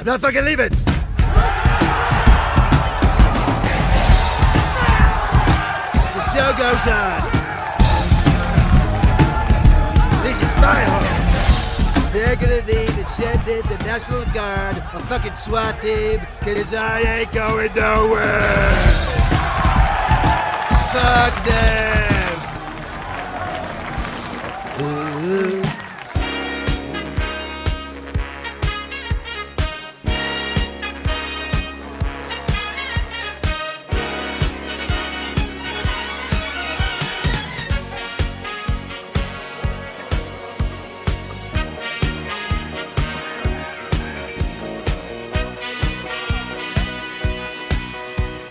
I'm not fucking leaving. The show goes on. This is my home. They're gonna need to send in the National Guard, a fucking SWAT team, cause I ain't going nowhere. Fuck them. Ooh.